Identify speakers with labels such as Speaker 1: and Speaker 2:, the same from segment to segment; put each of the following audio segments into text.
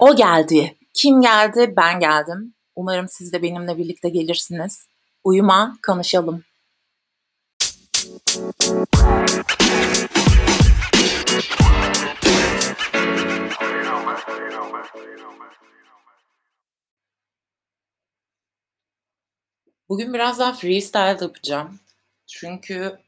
Speaker 1: O geldi. Kim geldi? Ben geldim. Umarım siz de benimle birlikte gelirsiniz. Uyuma, konuşalım. Bugün biraz daha freestyle yapacağım. Çünkü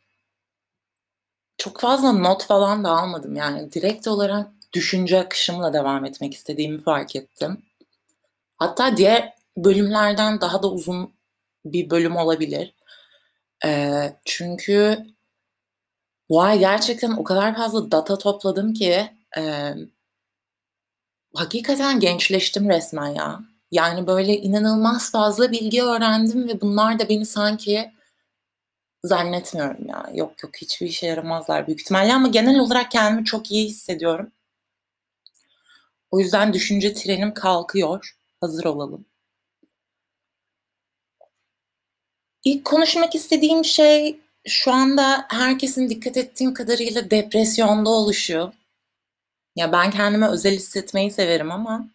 Speaker 1: çok fazla not falan da almadım. Yani direkt olarak düşünce akışımla devam etmek istediğimi fark ettim. Hatta diğer bölümlerden daha da uzun bir bölüm olabilir. Ee, çünkü bu ay gerçekten o kadar fazla data topladım ki e, hakikaten gençleştim resmen ya. Yani böyle inanılmaz fazla bilgi öğrendim ve bunlar da beni sanki zannetmiyorum ya. Yok yok hiçbir işe yaramazlar büyük ihtimalle ama genel olarak kendimi çok iyi hissediyorum. O yüzden düşünce trenim kalkıyor. Hazır olalım. İlk konuşmak istediğim şey şu anda herkesin dikkat ettiğim kadarıyla depresyonda oluşu. Ya ben kendime özel hissetmeyi severim ama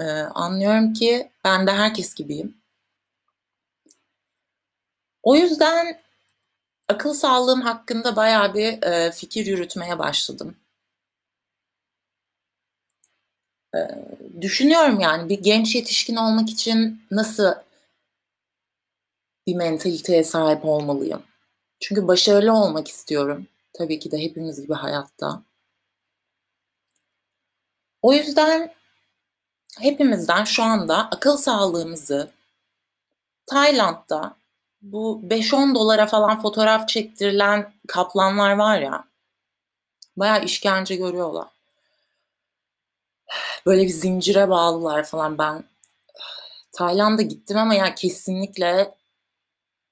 Speaker 1: e, anlıyorum ki ben de herkes gibiyim. O yüzden akıl sağlığım hakkında bayağı bir e, fikir yürütmeye başladım. E, düşünüyorum yani bir genç yetişkin olmak için nasıl bir mentaliteye sahip olmalıyım? Çünkü başarılı olmak istiyorum. Tabii ki de hepimiz gibi hayatta. O yüzden hepimizden şu anda akıl sağlığımızı Tayland'da bu 5-10 dolara falan fotoğraf çektirilen kaplanlar var ya bayağı işkence görüyorlar. Böyle bir zincire bağlılar falan ben Tayland'a gittim ama ya kesinlikle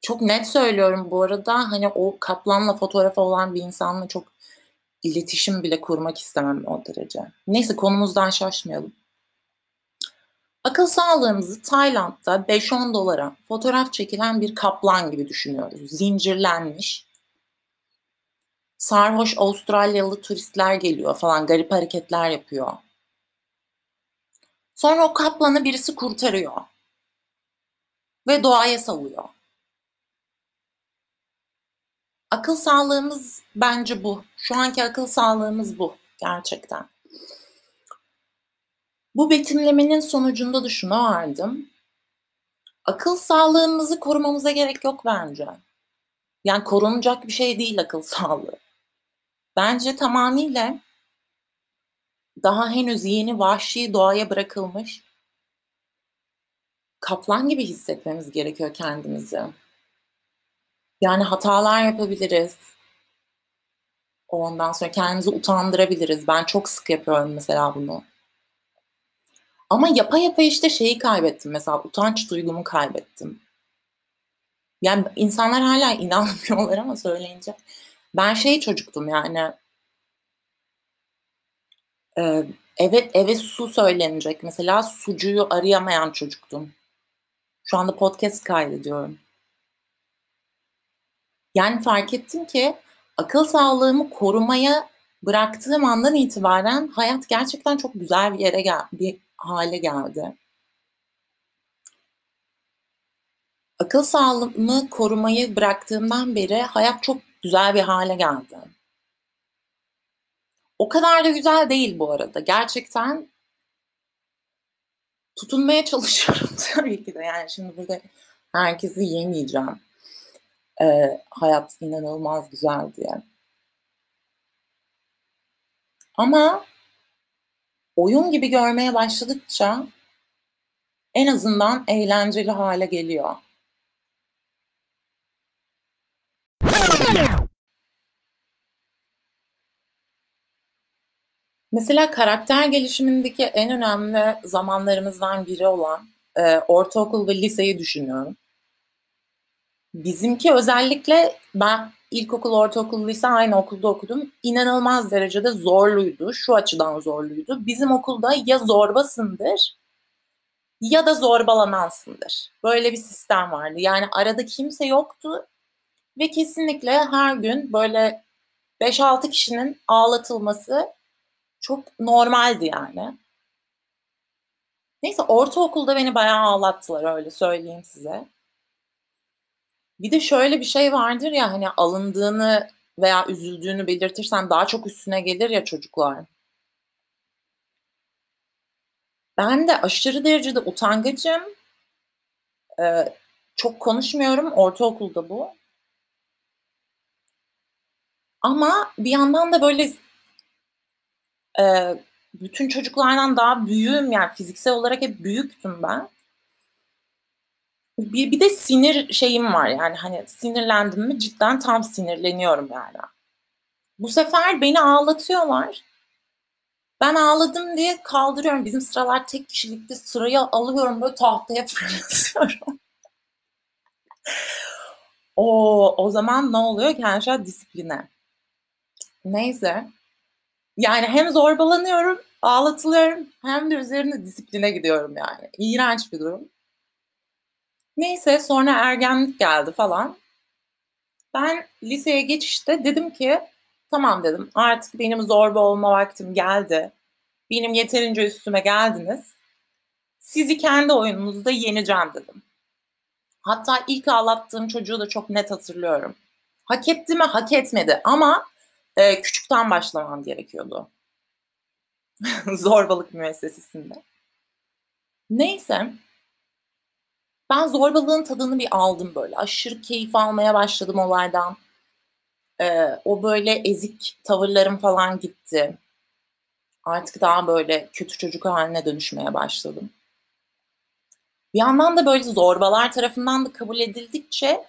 Speaker 1: çok net söylüyorum bu arada hani o kaplanla fotoğrafı olan bir insanla çok iletişim bile kurmak istemem o derece. Neyse konumuzdan şaşmayalım. Akıl sağlığımızı Tayland'da 5-10 dolara fotoğraf çekilen bir kaplan gibi düşünüyoruz. Zincirlenmiş. Sarhoş Avustralyalı turistler geliyor falan garip hareketler yapıyor. Sonra o kaplanı birisi kurtarıyor. Ve doğaya salıyor. Akıl sağlığımız bence bu. Şu anki akıl sağlığımız bu gerçekten. Bu betimlemenin sonucunda da şuna vardım. Akıl sağlığımızı korumamıza gerek yok bence. Yani korunacak bir şey değil akıl sağlığı. Bence tamamıyla daha henüz yeni vahşi doğaya bırakılmış kaplan gibi hissetmemiz gerekiyor kendimizi. Yani hatalar yapabiliriz. Ondan sonra kendimizi utandırabiliriz. Ben çok sık yapıyorum mesela bunu. Ama yapa yapa işte şeyi kaybettim. Mesela utanç duygumu kaybettim. Yani insanlar hala inanmıyorlar ama söyleyince. Ben şey çocuktum yani. E, eve, eve su söylenecek. Mesela sucuyu arayamayan çocuktum. Şu anda podcast kaydediyorum. Yani fark ettim ki akıl sağlığımı korumaya bıraktığım andan itibaren hayat gerçekten çok güzel bir yere gel bir hale geldi. Akıl sağlığımı korumayı bıraktığımdan beri hayat çok güzel bir hale geldi. O kadar da güzel değil bu arada. Gerçekten tutunmaya çalışıyorum tabii ki de. Yani şimdi burada herkesi yemeyeceğim. Ee, hayat inanılmaz güzel diye. Ama oyun gibi görmeye başladıkça en azından eğlenceli hale geliyor. Mesela karakter gelişimindeki en önemli zamanlarımızdan biri olan e, ortaokul ve liseyi düşünüyorum. Bizimki özellikle ben ilkokul, ortaokul, lise aynı okulda okudum. İnanılmaz derecede zorluydu. Şu açıdan zorluydu. Bizim okulda ya zorbasındır ya da zorbalanansındır. Böyle bir sistem vardı. Yani arada kimse yoktu ve kesinlikle her gün böyle 5-6 kişinin ağlatılması çok normaldi yani. Neyse ortaokulda beni bayağı ağlattılar öyle söyleyeyim size. Bir de şöyle bir şey vardır ya hani alındığını veya üzüldüğünü belirtirsen daha çok üstüne gelir ya çocuklar. Ben de aşırı derecede utangacım. Ee, çok konuşmuyorum. Ortaokulda bu. Ama bir yandan da böyle e, bütün çocuklardan daha büyüğüm yani fiziksel olarak hep büyüktüm ben. Bir, bir de sinir şeyim var yani hani sinirlendim mi cidden tam sinirleniyorum yani. Bu sefer beni ağlatıyorlar. Ben ağladım diye kaldırıyorum. Bizim sıralar tek kişilikte sırayı alıyorum böyle tahtaya fırlatıyorum. o, o zaman ne oluyor? Kendişer disipline. Neyse. Yani hem zorbalanıyorum, ağlatılıyorum hem de üzerine disipline gidiyorum yani. İğrenç bir durum. Neyse sonra ergenlik geldi falan. Ben liseye geçişte dedim ki tamam dedim artık benim zorba olma vaktim geldi. Benim yeterince üstüme geldiniz. Sizi kendi oyununuzda yeneceğim dedim. Hatta ilk ağlattığım çocuğu da çok net hatırlıyorum. Hak etti mi hak etmedi ama e, küçükten başlamam gerekiyordu. Zorbalık müessesesinde. Neyse ben zorbalığın tadını bir aldım böyle. Aşırı keyif almaya başladım olaydan. Ee, o böyle ezik tavırlarım falan gitti. Artık daha böyle kötü çocuk haline dönüşmeye başladım. Bir yandan da böyle zorbalar tarafından da kabul edildikçe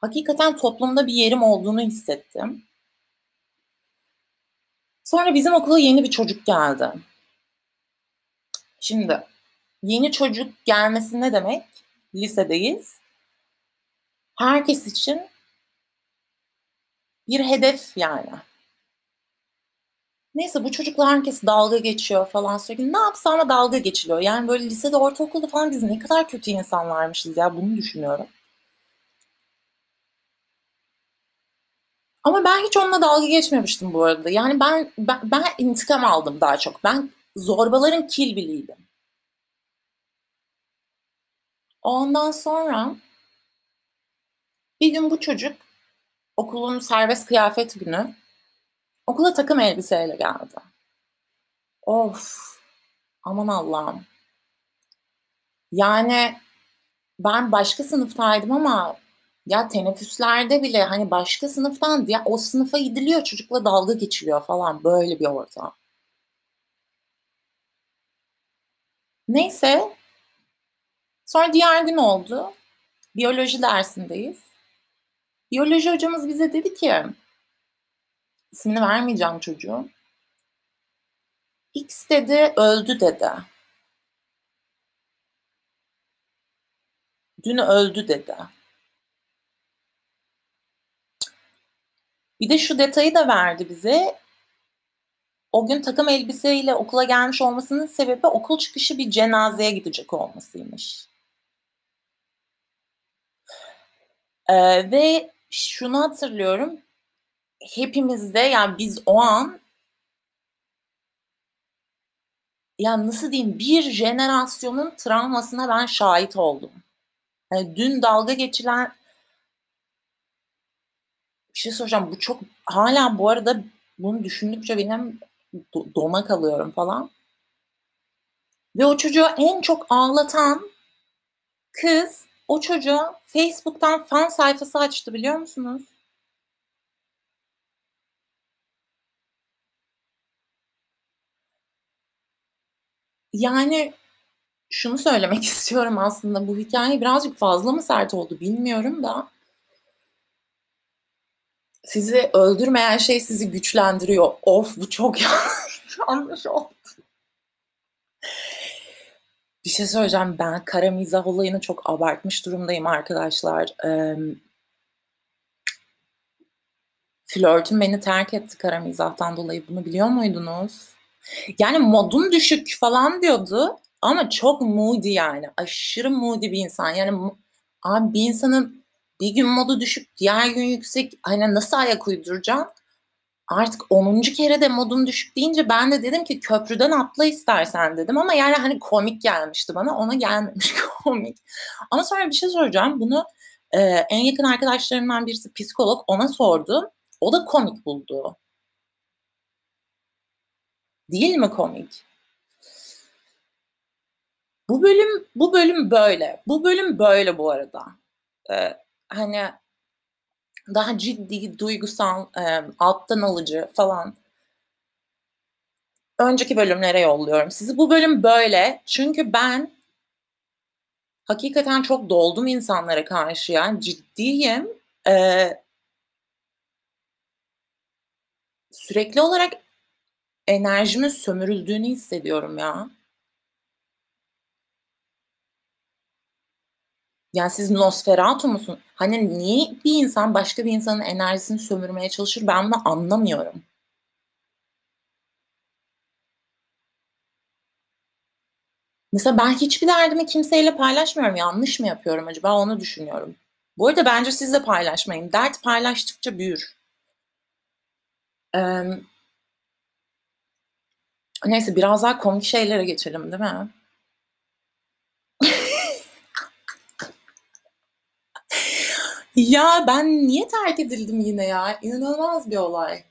Speaker 1: hakikaten toplumda bir yerim olduğunu hissettim. Sonra bizim okula yeni bir çocuk geldi. Şimdi yeni çocuk gelmesi ne demek? lisedeyiz. Herkes için bir hedef yani. Neyse bu çocuklar herkes dalga geçiyor falan sürekli. Ne yapsa ama dalga geçiliyor. Yani böyle lisede, ortaokulda falan biz ne kadar kötü insanlarmışız ya bunu düşünüyorum. Ama ben hiç onunla dalga geçmemiştim bu arada. Yani ben, ben, ben intikam aldım daha çok. Ben zorbaların kilbiliydim. Ondan sonra bir gün bu çocuk okulun serbest kıyafet günü okula takım elbiseyle geldi. Of aman Allah'ım. Yani ben başka sınıftaydım ama ya teneffüslerde bile hani başka sınıftan ya o sınıfa gidiliyor çocukla dalga geçiliyor falan böyle bir ortam. Neyse Sonra diğer gün oldu. Biyoloji dersindeyiz. Biyoloji hocamız bize dedi ki, ismini vermeyeceğim çocuğun. X dedi, öldü dedi. Dün öldü dedi. Bir de şu detayı da verdi bize. O gün takım elbiseyle okula gelmiş olmasının sebebi okul çıkışı bir cenazeye gidecek olmasıymış. Ee, ve şunu hatırlıyorum. Hepimizde yani biz o an yani nasıl diyeyim bir jenerasyonun travmasına ben şahit oldum. Yani dün dalga geçilen bir şey soracağım. Bu çok hala bu arada bunu düşündükçe benim dona kalıyorum falan. Ve o çocuğu en çok ağlatan kız o çocuğa Facebook'tan fan sayfası açtı biliyor musunuz? Yani şunu söylemek istiyorum aslında bu hikaye birazcık fazla mı sert oldu bilmiyorum da sizi öldürmeyen şey sizi güçlendiriyor. Of bu çok yanlış oldu. Bir şey söyleyeceğim. Ben kara mizah olayını çok abartmış durumdayım arkadaşlar. Ee, flörtüm beni terk etti kara mizahtan dolayı. Bunu biliyor muydunuz? Yani modum düşük falan diyordu. Ama çok moody yani. Aşırı moody bir insan. Yani abi bir insanın bir gün modu düşük, diğer gün yüksek. Hani nasıl ayak uyduracaksın? artık 10. kere de modum düşük deyince ben de dedim ki köprüden atla istersen dedim ama yani hani komik gelmişti bana ona gelmemiş komik. Ama sonra bir şey soracağım bunu e, en yakın arkadaşlarımdan birisi psikolog ona sordu. O da komik buldu. Değil mi komik? Bu bölüm bu bölüm böyle. Bu bölüm böyle bu arada. Ee, hani daha ciddi, duygusal, e, alttan alıcı falan. Önceki bölümlere yolluyorum sizi. Bu bölüm böyle. Çünkü ben hakikaten çok doldum insanlara karşı yani ciddiyim. Ee, sürekli olarak enerjimin sömürüldüğünü hissediyorum ya. Yani siz Nosferatu musun? Hani niye bir insan başka bir insanın enerjisini sömürmeye çalışır ben bunu anlamıyorum. Mesela ben hiçbir derdimi kimseyle paylaşmıyorum. Yanlış mı yapıyorum acaba onu düşünüyorum. Bu arada bence siz de paylaşmayın. Dert paylaştıkça büyür. Ee, neyse biraz daha komik şeylere geçelim değil mi? Ya ben niye terk edildim yine ya? İnanılmaz bir olay.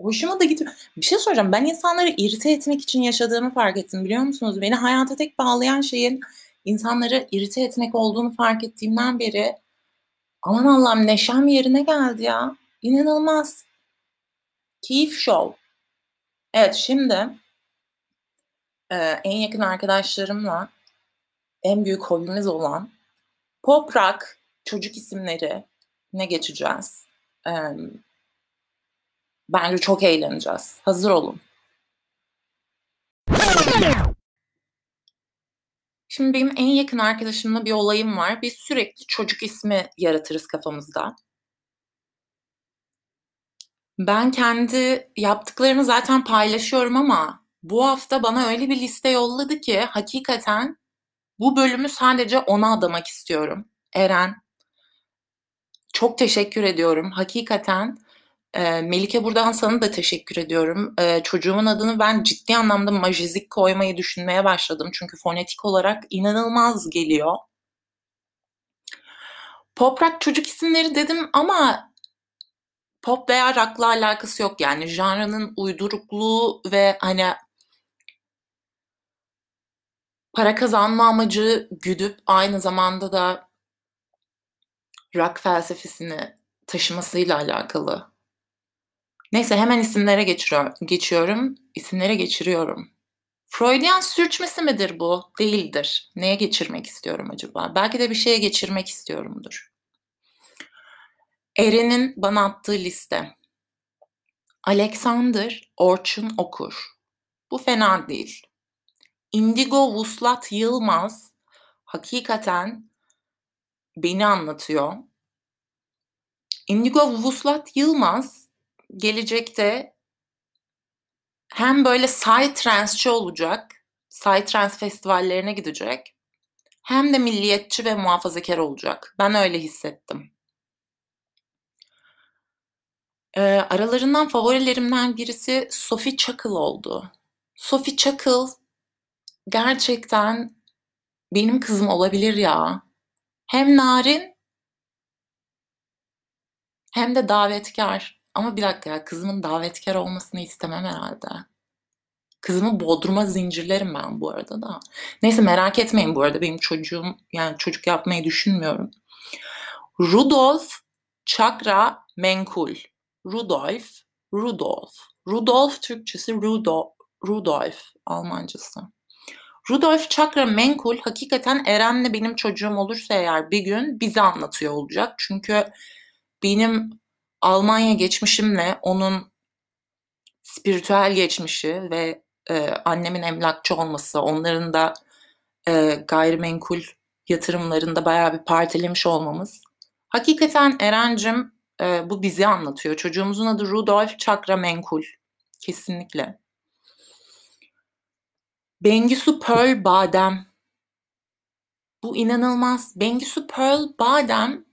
Speaker 1: Hoşuma da gitmiyor. Bir şey soracağım. Ben insanları irite etmek için yaşadığımı fark ettim biliyor musunuz? Beni hayata tek bağlayan şeyin insanları irite etmek olduğunu fark ettiğimden beri aman Allah'ım neşem yerine geldi ya. İnanılmaz. Keyif show. Evet şimdi e, en yakın arkadaşlarımla en büyük hobimiz olan pop rock çocuk isimleri ne geçeceğiz. Ee, bence çok eğleneceğiz. Hazır olun. Şimdi benim en yakın arkadaşımla bir olayım var. Biz sürekli çocuk ismi yaratırız kafamızda. Ben kendi yaptıklarımı zaten paylaşıyorum ama bu hafta bana öyle bir liste yolladı ki hakikaten bu bölümü sadece ona adamak istiyorum. Eren, çok teşekkür ediyorum. Hakikaten e, Melike buradan sana da teşekkür ediyorum. E, çocuğumun adını ben ciddi anlamda majizik koymayı düşünmeye başladım. Çünkü fonetik olarak inanılmaz geliyor. Pop rock çocuk isimleri dedim ama pop veya rock'la alakası yok yani. Janrının uydurukluğu ve hani para kazanma amacı güdüp aynı zamanda da rock felsefesini taşımasıyla alakalı. Neyse hemen isimlere geçiyor, geçiyorum. İsimlere geçiriyorum. Freudian sürçmesi midir bu? Değildir. Neye geçirmek istiyorum acaba? Belki de bir şeye geçirmek istiyorumdur. Eren'in bana attığı liste. Alexander Orçun Okur. Bu fena değil. Indigo Vuslat Yılmaz hakikaten beni anlatıyor. Indigo Vuslat Yılmaz gelecekte hem böyle psytrance olacak, psytrance festivallerine gidecek, hem de milliyetçi ve muhafazakar olacak. Ben öyle hissettim. Ee, aralarından favorilerimden birisi Sophie Çakıl oldu. Sophie Çakıl gerçekten benim kızım olabilir ya. Hem narin hem de davetkar. Ama bir dakika ya kızımın davetkar olmasını istemem herhalde. Kızımı bodruma zincirlerim ben bu arada da. Neyse merak etmeyin bu arada benim çocuğum yani çocuk yapmayı düşünmüyorum. Rudolf Çakra Menkul. Rudolf, Rudolf. Rudolf Türkçesi Rudolf, Rudolf Almancası. Rudolf Çakra Menkul hakikaten Eren'le benim çocuğum olursa eğer bir gün bize anlatıyor olacak. Çünkü benim Almanya geçmişimle onun spiritüel geçmişi ve e, annemin emlakçı olması, onların da e, gayrimenkul yatırımlarında bayağı bir partilemiş olmamız. Hakikaten Eren'cim e, bu bizi anlatıyor. Çocuğumuzun adı Rudolf Çakra Menkul. Kesinlikle. Bengisu Pearl Badem. Bu inanılmaz. Bengisu Pearl Badem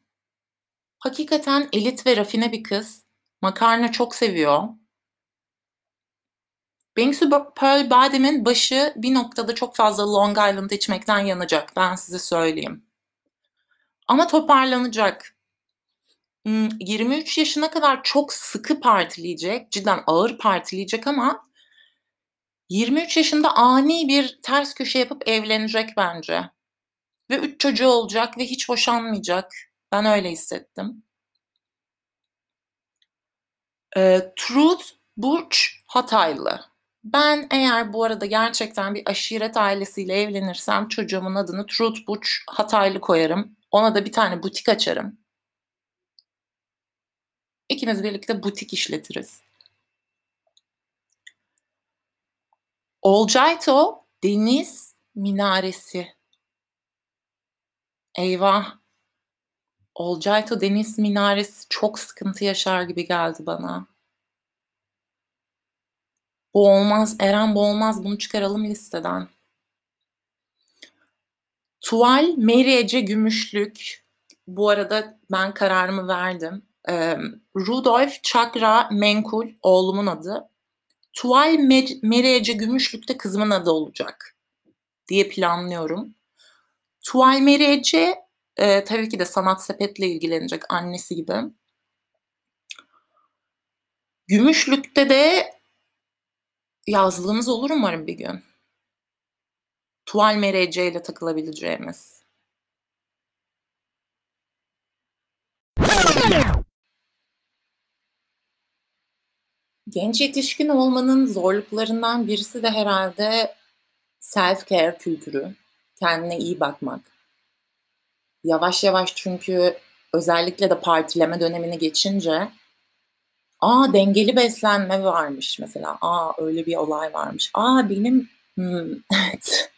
Speaker 1: hakikaten elit ve rafine bir kız. Makarna çok seviyor. Bengsu Pearl Badem'in başı bir noktada çok fazla Long Island içmekten yanacak. Ben size söyleyeyim. Ama toparlanacak. 23 hmm, yaşına kadar çok sıkı partileyecek, cidden ağır partileyecek ama 23 yaşında ani bir ters köşe yapıp evlenecek bence. Ve 3 çocuğu olacak ve hiç boşanmayacak. Ben öyle hissettim. Ee, Truth Burç Hataylı. Ben eğer bu arada gerçekten bir aşiret ailesiyle evlenirsem çocuğumun adını Truth Burç Hataylı koyarım. Ona da bir tane butik açarım. İkimiz birlikte butik işletiriz. Olcayto Deniz Minaresi. Eyvah. Olcayto Deniz Minaresi çok sıkıntı yaşar gibi geldi bana. Bu olmaz, Eren bu olmaz, bunu çıkaralım listeden. Tuval Meriece Gümüşlük. Bu arada ben kararımı verdim. Rudolf Çakra Menkul oğlumun adı. Tuval Mer- Meriece Gümüşlük'te kızımın adı olacak diye planlıyorum. Tuval Meriece e, tabii ki de sanat sepetle ilgilenecek annesi gibi. Gümüşlük'te de yazlığımız olur umarım bir gün. Tuval merece ile takılabileceğimiz. Genç yetişkin olmanın zorluklarından birisi de herhalde self-care kültürü. Kendine iyi bakmak. Yavaş yavaş çünkü özellikle de partileme dönemini geçince aa dengeli beslenme varmış mesela. Aa öyle bir olay varmış. Aa benim hmm, evet.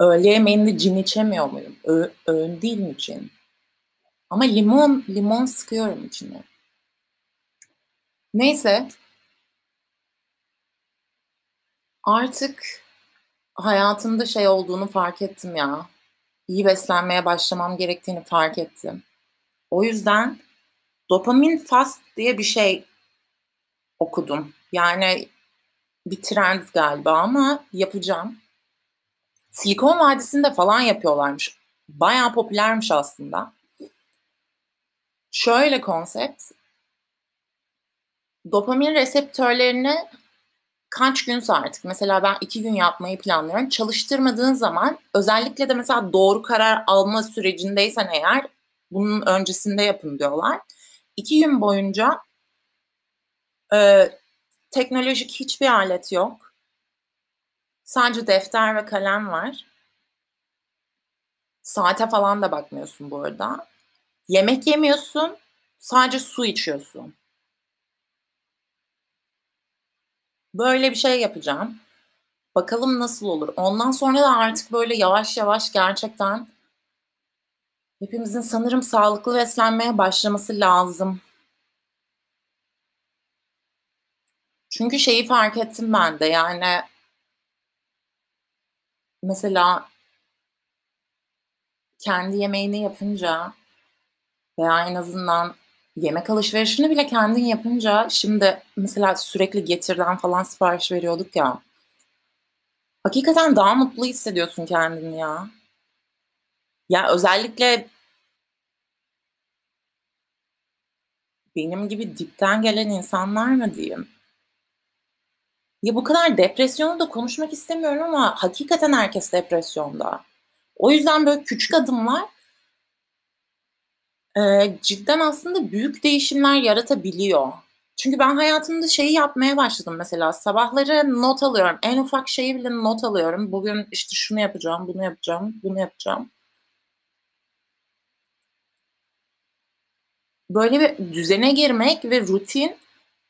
Speaker 1: Öğle yemeğinde cin içemiyor muyum? Ö öğün değil mi cin? Ama limon, limon sıkıyorum içine. Neyse. Artık hayatımda şey olduğunu fark ettim ya. İyi beslenmeye başlamam gerektiğini fark ettim. O yüzden dopamin fast diye bir şey okudum. Yani bir trend galiba ama yapacağım. Silikon Vadisi'nde falan yapıyorlarmış. Bayağı popülermiş aslında. Şöyle konsept. Dopamin reseptörlerini kaç günse artık mesela ben iki gün yapmayı planlıyorum. Çalıştırmadığın zaman özellikle de mesela doğru karar alma sürecindeysen eğer bunun öncesinde yapın diyorlar. İki gün boyunca e, teknolojik hiçbir alet yok. Sadece defter ve kalem var. Saate falan da bakmıyorsun bu arada. Yemek yemiyorsun. Sadece su içiyorsun. Böyle bir şey yapacağım. Bakalım nasıl olur. Ondan sonra da artık böyle yavaş yavaş gerçekten hepimizin sanırım sağlıklı beslenmeye başlaması lazım. Çünkü şeyi fark ettim ben de yani mesela kendi yemeğini yapınca veya en azından yemek alışverişini bile kendin yapınca şimdi mesela sürekli getirden falan sipariş veriyorduk ya. Hakikaten daha mutlu hissediyorsun kendini ya. Ya özellikle benim gibi dipten gelen insanlar mı diyeyim? Ya bu kadar depresyonu da konuşmak istemiyorum ama hakikaten herkes depresyonda. O yüzden böyle küçük adımlar Eee, cidden aslında büyük değişimler yaratabiliyor. Çünkü ben hayatımda şeyi yapmaya başladım mesela, sabahları not alıyorum. En ufak şeyi bile not alıyorum. Bugün, işte, şunu yapacağım, bunu yapacağım, bunu yapacağım. Böyle bir düzene girmek ve rutin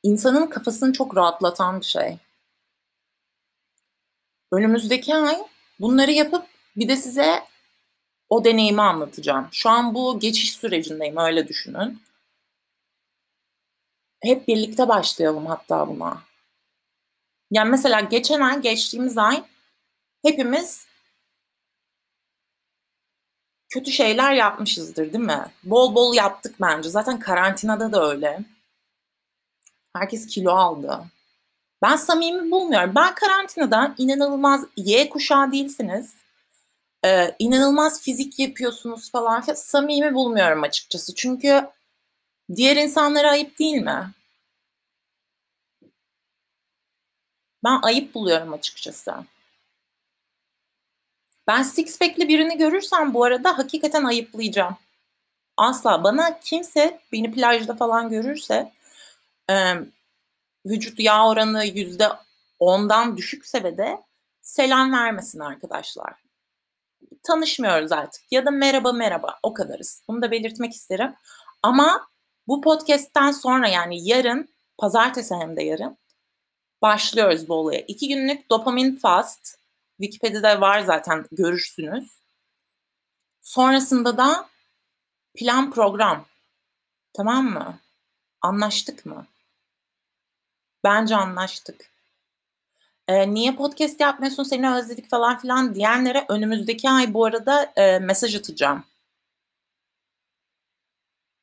Speaker 1: insanın kafasını çok rahatlatan bir şey. Önümüzdeki ay bunları yapıp bir de size o deneyimi anlatacağım. Şu an bu geçiş sürecindeyim öyle düşünün. Hep birlikte başlayalım hatta buna. Yani mesela geçen ay, geçtiğimiz ay hepimiz kötü şeyler yapmışızdır değil mi? Bol bol yaptık bence. Zaten karantinada da öyle. Herkes kilo aldı. Ben samimi bulmuyorum. Ben karantinada inanılmaz Y kuşağı değilsiniz. Ee, inanılmaz fizik yapıyorsunuz falan. Samimi bulmuyorum açıkçası. Çünkü diğer insanlara ayıp değil mi? Ben ayıp buluyorum açıkçası. Ben six pack'li birini görürsem bu arada hakikaten ayıplayacağım. Asla bana kimse beni plajda falan görürse e, vücut yağ oranı yüzde ondan düşükse ve de selam vermesin arkadaşlar. Tanışmıyoruz artık ya da merhaba merhaba o kadarız. Bunu da belirtmek isterim. Ama bu podcast'ten sonra yani yarın pazartesi hem de yarın başlıyoruz bu olaya. İki günlük dopamin fast. Wikipedia'da var zaten görürsünüz. Sonrasında da plan program. Tamam mı? Anlaştık mı? Bence anlaştık. Ee, niye podcast yapmıyorsun seni özledik falan filan diyenlere önümüzdeki ay bu arada e, mesaj atacağım.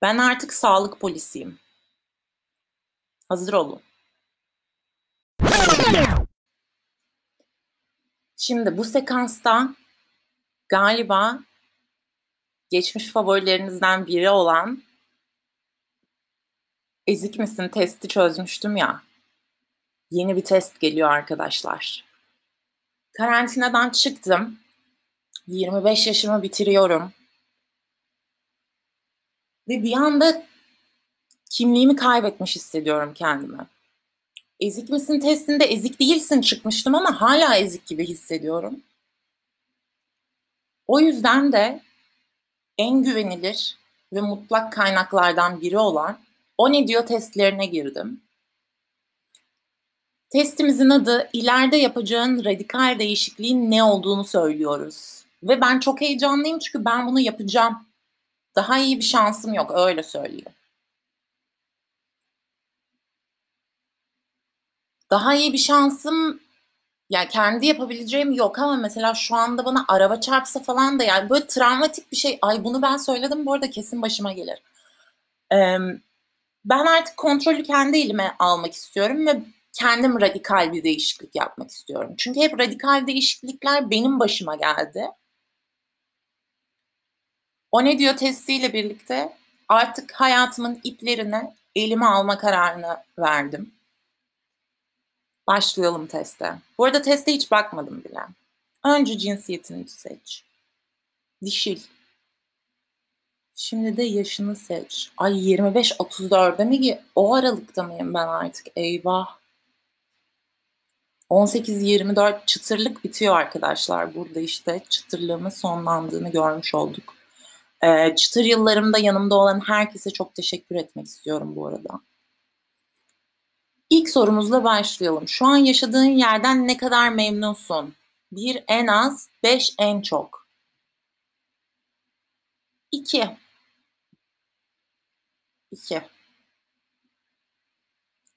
Speaker 1: Ben artık sağlık polisiyim. Hazır olun. Şimdi bu sekansta galiba geçmiş favorilerinizden biri olan ezik misin testi çözmüştüm ya. Yeni bir test geliyor arkadaşlar. Karantinadan çıktım. 25 yaşımı bitiriyorum. Ve bir anda kimliğimi kaybetmiş hissediyorum kendimi ezik misin testinde ezik değilsin çıkmıştım ama hala ezik gibi hissediyorum. O yüzden de en güvenilir ve mutlak kaynaklardan biri olan O ne diyor testlerine girdim. Testimizin adı ileride yapacağın radikal değişikliğin ne olduğunu söylüyoruz. Ve ben çok heyecanlıyım çünkü ben bunu yapacağım. Daha iyi bir şansım yok öyle söyleyeyim. Daha iyi bir şansım yani kendi yapabileceğim yok ama mesela şu anda bana araba çarpsa falan da yani böyle travmatik bir şey. Ay bunu ben söyledim bu arada kesin başıma gelir. Ee, ben artık kontrolü kendi elime almak istiyorum ve kendim radikal bir değişiklik yapmak istiyorum. Çünkü hep radikal değişiklikler benim başıma geldi. O ne diyor testiyle birlikte artık hayatımın iplerini elime alma kararını verdim. Başlayalım teste. Bu arada teste hiç bakmadım bile. Önce cinsiyetini seç. Dişil. Şimdi de yaşını seç. Ay 25-34'e mi? O aralıkta mıyım ben artık? Eyvah. 18-24 çıtırlık bitiyor arkadaşlar. Burada işte çıtırlığımın sonlandığını görmüş olduk. Ee, çıtır yıllarımda yanımda olan herkese çok teşekkür etmek istiyorum bu arada. İlk sorumuzla başlayalım. Şu an yaşadığın yerden ne kadar memnunsun? Bir en az, beş en çok. İki. İki.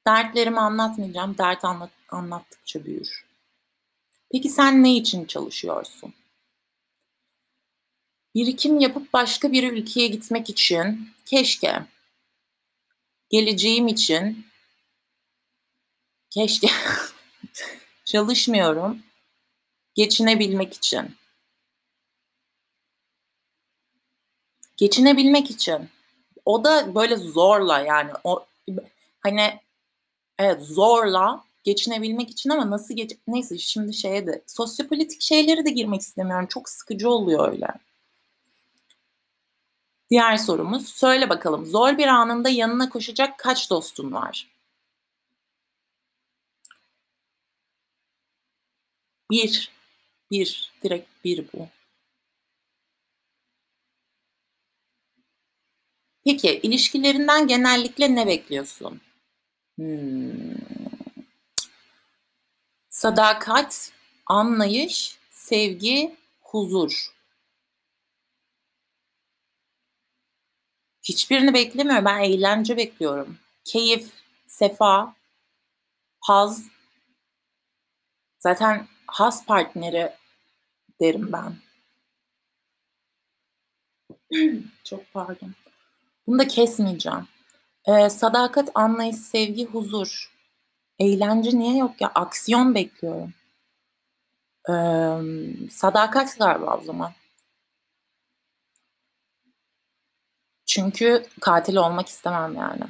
Speaker 1: Dertlerimi anlatmayacağım. Dert anlat, anlattıkça büyür. Peki sen ne için çalışıyorsun? Birikim yapıp başka bir ülkeye gitmek için keşke. Geleceğim için Keşke çalışmıyorum. Geçinebilmek için. Geçinebilmek için. O da böyle zorla yani o hani evet zorla geçinebilmek için ama nasıl geç neyse şimdi şeye de sosyopolitik şeyleri de girmek istemiyorum. Çok sıkıcı oluyor öyle. Diğer sorumuz söyle bakalım zor bir anında yanına koşacak kaç dostun var? Bir. Bir. Direkt bir bu. Peki ilişkilerinden genellikle ne bekliyorsun? Hmm. Sadakat, anlayış, sevgi, huzur. Hiçbirini beklemiyorum. Ben eğlence bekliyorum. Keyif, sefa, haz. Zaten has partneri derim ben. Çok pardon. Bunu da kesmeyeceğim. Ee, sadakat, anlayış, sevgi, huzur. Eğlence niye yok ya? Aksiyon bekliyorum. Ee, sadakat galiba o zaman. Çünkü katil olmak istemem yani.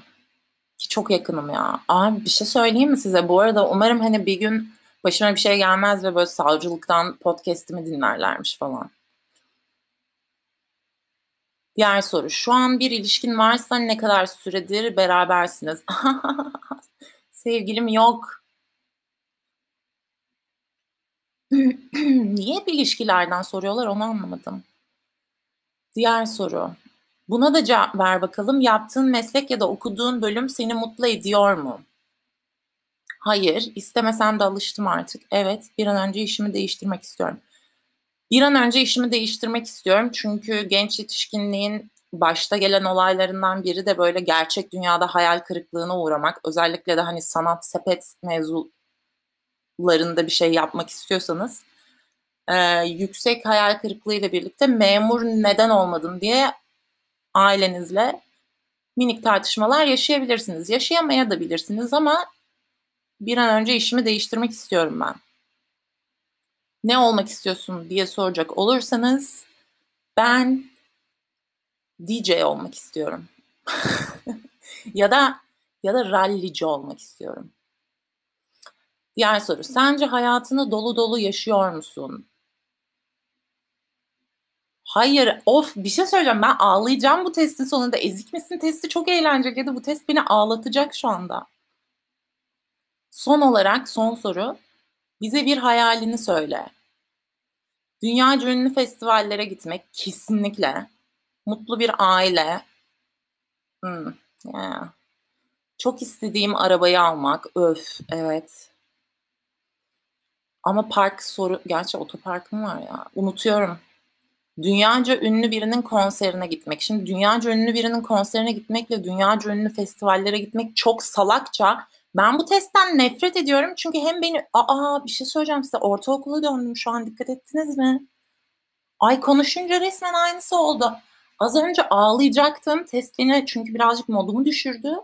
Speaker 1: Ki çok yakınım ya. Abi bir şey söyleyeyim mi size? Bu arada umarım hani bir gün başıma bir şey gelmez ve böyle savcılıktan podcast'imi dinlerlermiş falan. Diğer soru. Şu an bir ilişkin varsa ne kadar süredir berabersiniz? Sevgilim yok. Niye hep ilişkilerden soruyorlar onu anlamadım. Diğer soru. Buna da cevap ver bakalım. Yaptığın meslek ya da okuduğun bölüm seni mutlu ediyor mu? Hayır, istemesem de alıştım artık. Evet, bir an önce işimi değiştirmek istiyorum. Bir an önce işimi değiştirmek istiyorum çünkü genç yetişkinliğin başta gelen olaylarından biri de böyle gerçek dünyada hayal kırıklığına uğramak. Özellikle de hani sanat sepet mevzularında bir şey yapmak istiyorsanız e, yüksek hayal kırıklığı ile birlikte memur neden olmadım diye ailenizle minik tartışmalar yaşayabilirsiniz. Yaşayamaya da bilirsiniz ama bir an önce işimi değiştirmek istiyorum ben. Ne olmak istiyorsun diye soracak olursanız ben DJ olmak istiyorum. ya da ya da rallici olmak istiyorum. Diğer soru. Sence hayatını dolu dolu yaşıyor musun? Hayır, of bir şey söyleyeceğim. Ben ağlayacağım bu testin sonunda. Ezik misin testi çok eğlenceli ya bu test beni ağlatacak şu anda. Son olarak son soru. Bize bir hayalini söyle. Dünya ünlü festivallere gitmek kesinlikle. Mutlu bir aile. Hmm, yeah. Çok istediğim arabayı almak. Öf, evet. Ama park soru, gerçi otoparkım var ya. Unutuyorum. Dünyaca ünlü birinin konserine gitmek. Şimdi dünyaca ünlü birinin konserine gitmekle dünyaca ünlü festivallere gitmek çok salakça. Ben bu testten nefret ediyorum çünkü hem beni aa bir şey söyleyeceğim size ortaokula döndüm şu an dikkat ettiniz mi? Ay konuşunca resmen aynısı oldu. Az önce ağlayacaktım test beni çünkü birazcık modumu düşürdü.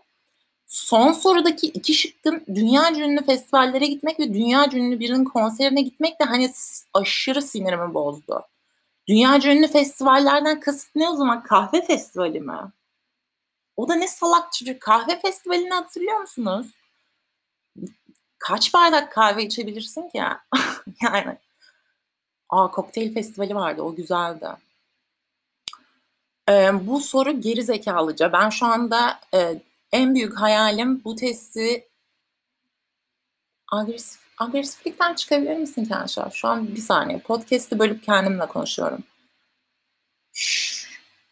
Speaker 1: Son sorudaki iki şıkkın dünya ünlü festivallere gitmek ve dünya ünlü birinin konserine gitmek de hani aşırı sinirimi bozdu. Dünya ünlü festivallerden kasıt ne o zaman? Kahve festivali mi? O da ne salak çocuk. Kahve festivalini hatırlıyor musunuz? Kaç bardak kahve içebilirsin ki ya? yani. Aa kokteyl festivali vardı. O güzeldi. Bu soru geri zekalıca. Ben şu anda e, en büyük hayalim bu testi agresif agresiflikten çıkabilir misin Kenşah? Şu an bir saniye. Podcast'ı bölüp kendimle konuşuyorum. Şş,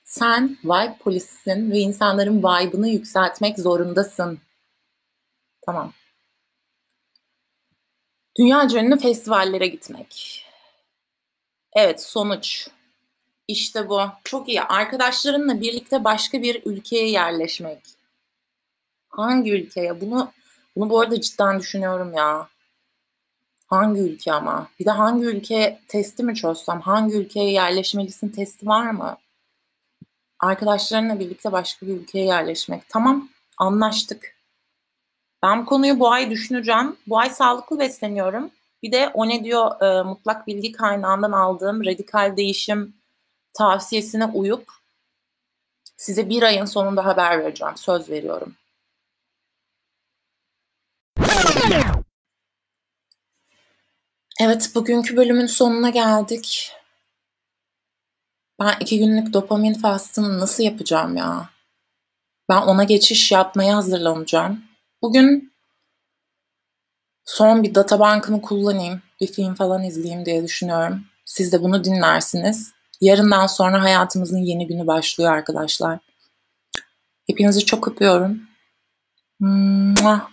Speaker 1: sen vibe polisisin ve insanların vibe'ını yükseltmek zorundasın. Tamam. Dünya ünlü festivallere gitmek. Evet sonuç. İşte bu. Çok iyi. Arkadaşlarınla birlikte başka bir ülkeye yerleşmek. Hangi ülkeye? Bunu bunu bu arada cidden düşünüyorum ya. Hangi ülke ama? Bir de hangi ülke testi mi çözsem? Hangi ülkeye yerleşmelisin testi var mı? Arkadaşlarınla birlikte başka bir ülkeye yerleşmek. Tamam, anlaştık. Ben bu konuyu bu ay düşüneceğim. Bu ay sağlıklı besleniyorum. Bir de o ne diyor e, mutlak bilgi kaynağından aldığım radikal değişim tavsiyesine uyup size bir ayın sonunda haber vereceğim. Söz veriyorum. Evet, bugünkü bölümün sonuna geldik. Ben iki günlük dopamin fastını nasıl yapacağım ya? Ben ona geçiş yapmaya hazırlanacağım. Bugün son bir data bankımı kullanayım, bir film falan izleyeyim diye düşünüyorum. Siz de bunu dinlersiniz. Yarından sonra hayatımızın yeni günü başlıyor arkadaşlar. Hepinizi çok öpüyorum. Mua.